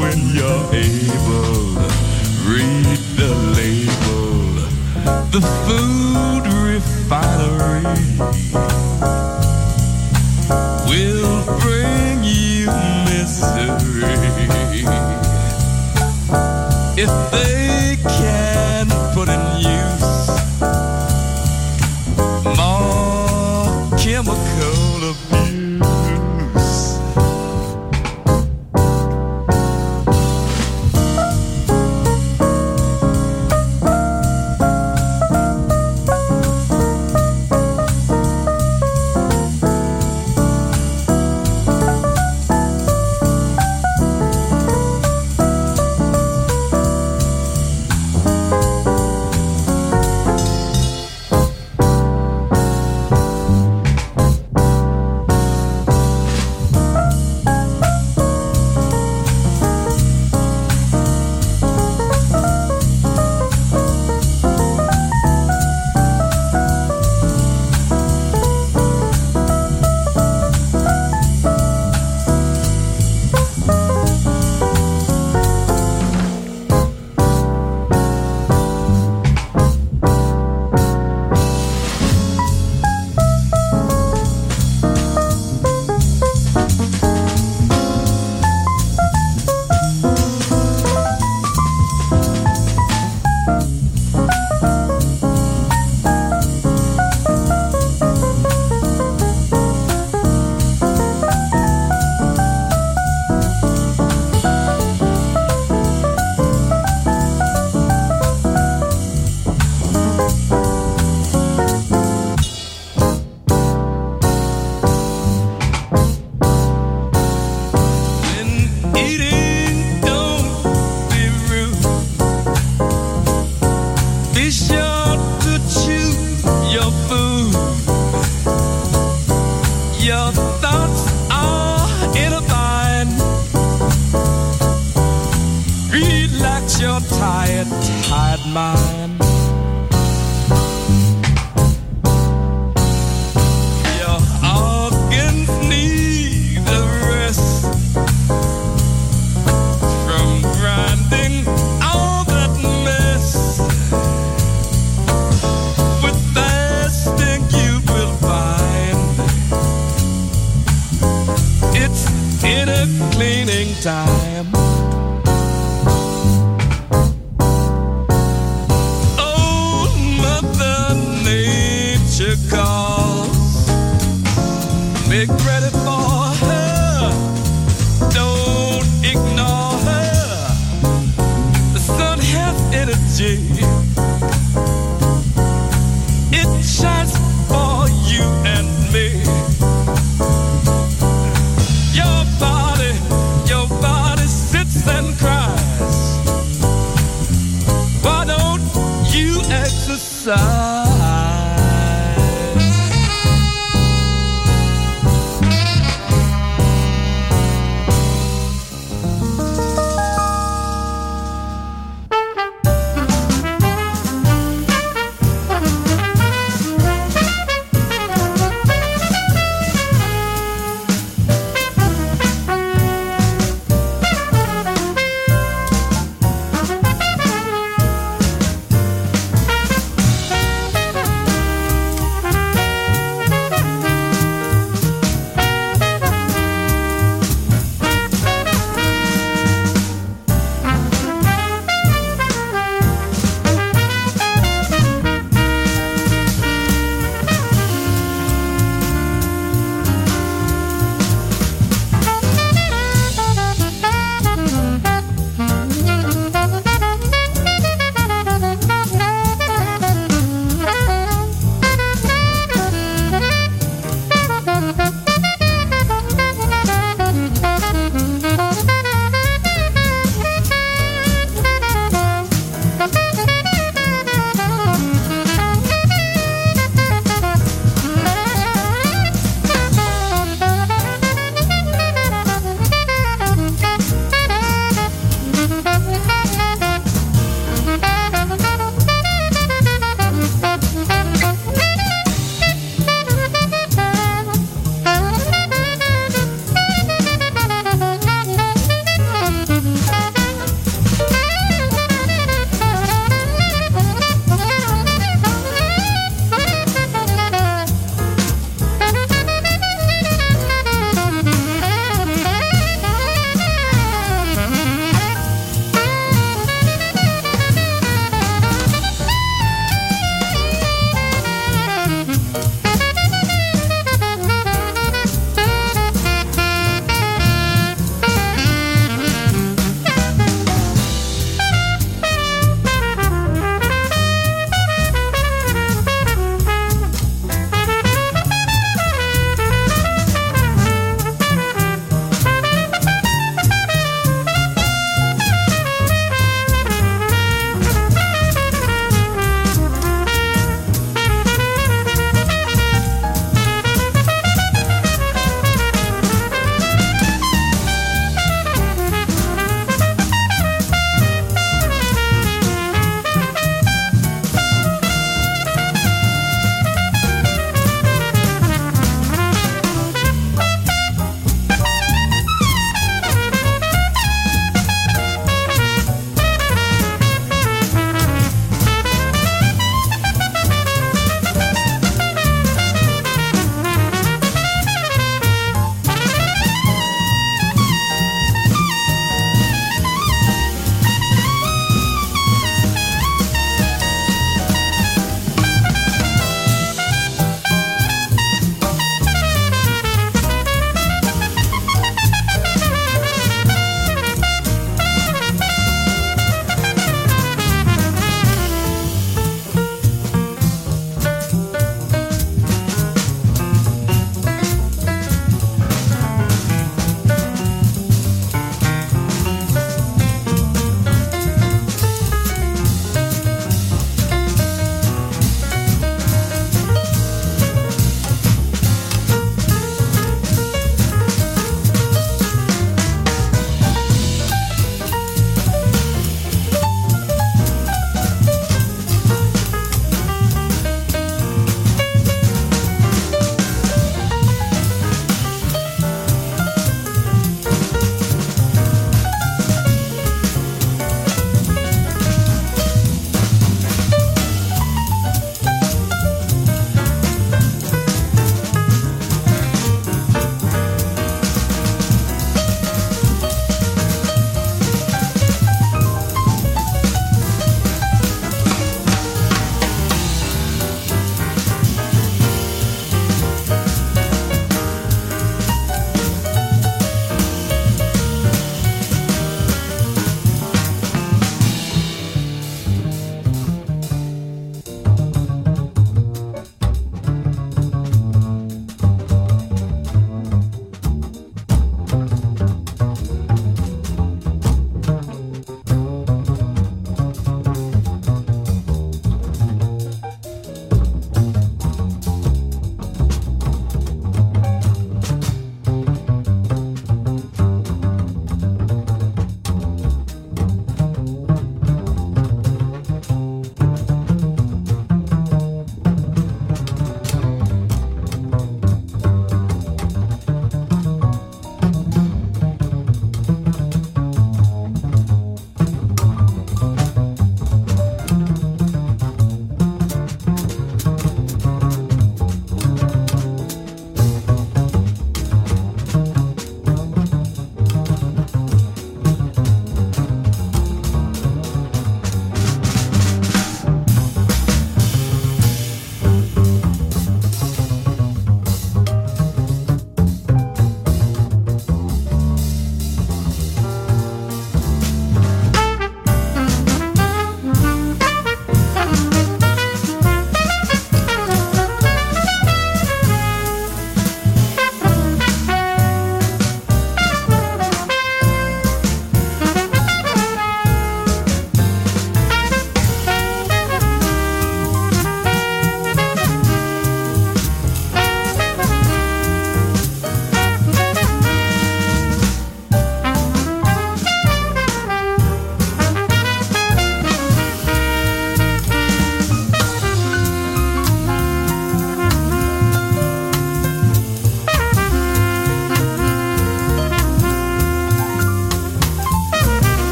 when you're able. Read the label, the food refinery.